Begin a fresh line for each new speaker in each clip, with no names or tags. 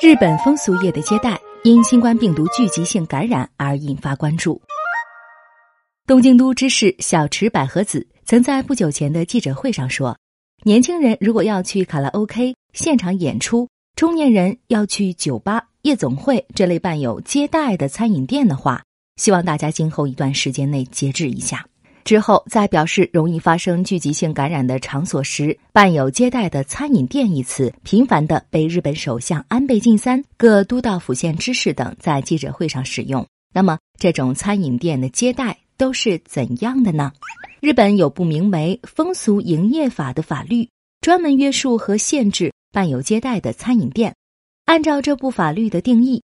日本风俗业的接待因新冠病毒聚集性感染而引发关注。东京都知事小池百合子曾在不久前的记者会上说：“年轻人如果要去卡拉 OK 现场演出，中年人要去酒吧、夜总会这类伴有接待的餐饮店的话，希望大家今后一段时间内节制一下。”之后，在表示容易发生聚集性感染的场所时，伴有接待的餐饮店一词频繁的被日本首相安倍晋三、各都道府县知事等在记者会上使用。那么，这种餐饮店的接待都是怎样的呢？日本有部名为《风俗营业法》的法律，专门约束和限制伴有接待的餐饮店。按照这部法律的定义。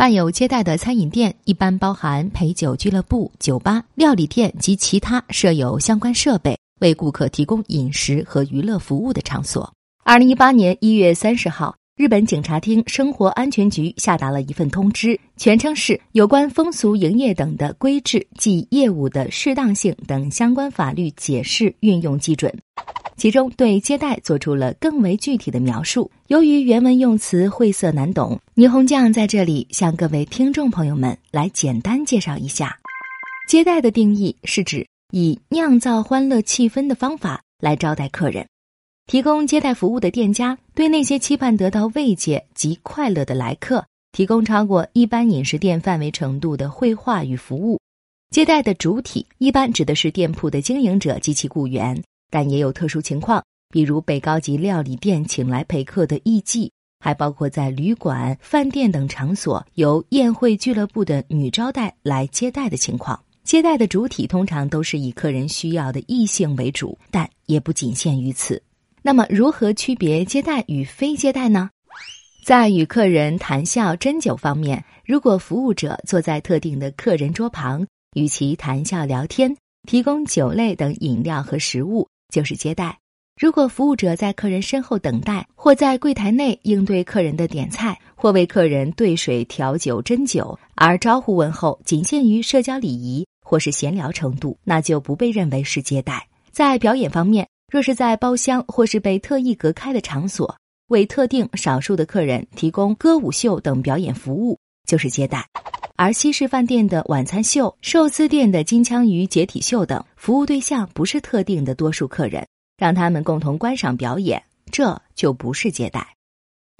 伴有接待的餐饮店一般包含陪酒俱乐部、酒吧、料理店及其他设有相关设备为顾客提供饮食和娱乐服务的场所。二零一八年一月三十号，日本警察厅生活安全局下达了一份通知，全称是《有关风俗营业等的规制及业务的适当性等相关法律解释运用基准》。其中对接待做出了更为具体的描述。由于原文用词晦涩难懂，霓虹酱在这里向各位听众朋友们来简单介绍一下：接待的定义是指以酿造欢乐气氛的方法来招待客人。提供接待服务的店家对那些期盼得到慰藉及快乐的来客，提供超过一般饮食店范围程度的绘画与服务。接待的主体一般指的是店铺的经营者及其雇员。但也有特殊情况，比如被高级料理店请来陪客的艺妓，还包括在旅馆、饭店等场所由宴会俱乐部的女招待来接待的情况。接待的主体通常都是以客人需要的异性为主，但也不仅限于此。那么，如何区别接待与非接待呢？在与客人谈笑斟酒方面，如果服务者坐在特定的客人桌旁，与其谈笑聊天，提供酒类等饮料和食物。就是接待。如果服务者在客人身后等待，或在柜台内应对客人的点菜，或为客人兑水、调酒、斟酒，而招呼问候仅限于社交礼仪或是闲聊程度，那就不被认为是接待。在表演方面，若是在包厢或是被特意隔开的场所，为特定少数的客人提供歌舞秀等表演服务，就是接待。而西式饭店的晚餐秀、寿司店的金枪鱼解体秀等服务对象不是特定的多数客人，让他们共同观赏表演，这就不是接待。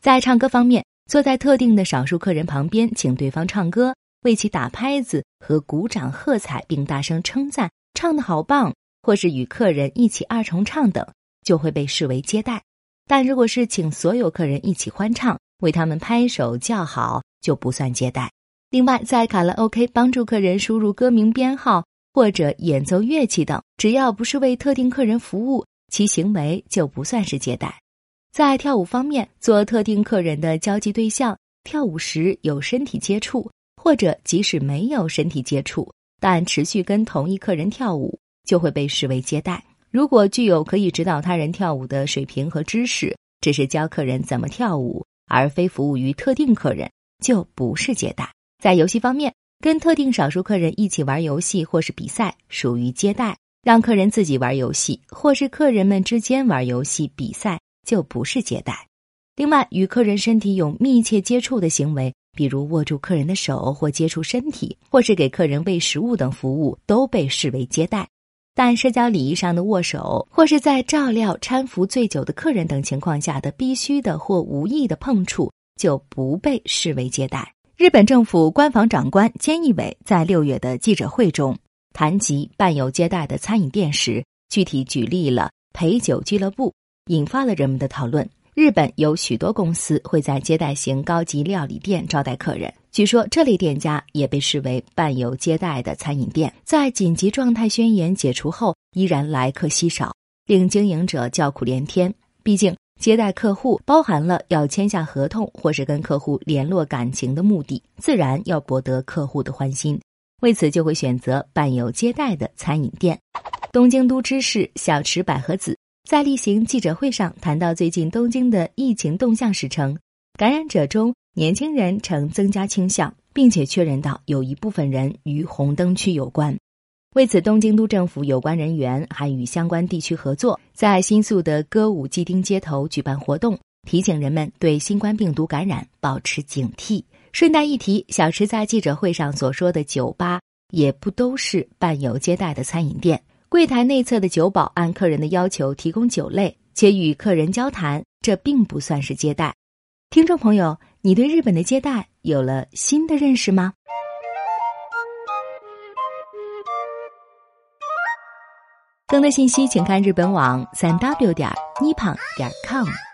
在唱歌方面，坐在特定的少数客人旁边，请对方唱歌，为其打拍子和鼓掌喝彩，并大声称赞唱得好棒，或是与客人一起二重唱等，就会被视为接待。但如果是请所有客人一起欢唱，为他们拍手叫好，就不算接待。另外，在卡拉 OK 帮助客人输入歌名编号或者演奏乐器等，只要不是为特定客人服务，其行为就不算是接待。在跳舞方面，做特定客人的交际对象，跳舞时有身体接触，或者即使没有身体接触，但持续跟同一客人跳舞，就会被视为接待。如果具有可以指导他人跳舞的水平和知识，只是教客人怎么跳舞，而非服务于特定客人，就不是接待。在游戏方面，跟特定少数客人一起玩游戏或是比赛属于接待；让客人自己玩游戏或是客人们之间玩游戏比赛就不是接待。另外，与客人身体有密切接触的行为，比如握住客人的手或接触身体，或是给客人喂食物等服务，都被视为接待。但社交礼仪上的握手，或是在照料搀扶醉酒的客人等情况下的必须的或无意的碰触，就不被视为接待。日本政府官房长官菅义伟在六月的记者会中谈及伴有接待的餐饮店时，具体举例了陪酒俱乐部，引发了人们的讨论。日本有许多公司会在接待型高级料理店招待客人，据说这类店家也被视为伴有接待的餐饮店。在紧急状态宣言解除后，依然来客稀少，令经营者叫苦连天。毕竟。接待客户包含了要签下合同或是跟客户联络感情的目的，自然要博得客户的欢心，为此就会选择伴有接待的餐饮店。东京都知事小池百合子在例行记者会上谈到最近东京的疫情动向时称，感染者中年轻人呈增加倾向，并且确认到有一部分人与红灯区有关。为此，东京都政府有关人员还与相关地区合作，在新宿的歌舞伎町街头举办活动，提醒人们对新冠病毒感染保持警惕。顺带一提，小池在记者会上所说的酒吧也不都是伴有接待的餐饮店，柜台内侧的酒保按客人的要求提供酒类，且与客人交谈，这并不算是接待。听众朋友，你对日本的接待有了新的认识吗？更多信息请看日本网三 w 点 nippon 点 com。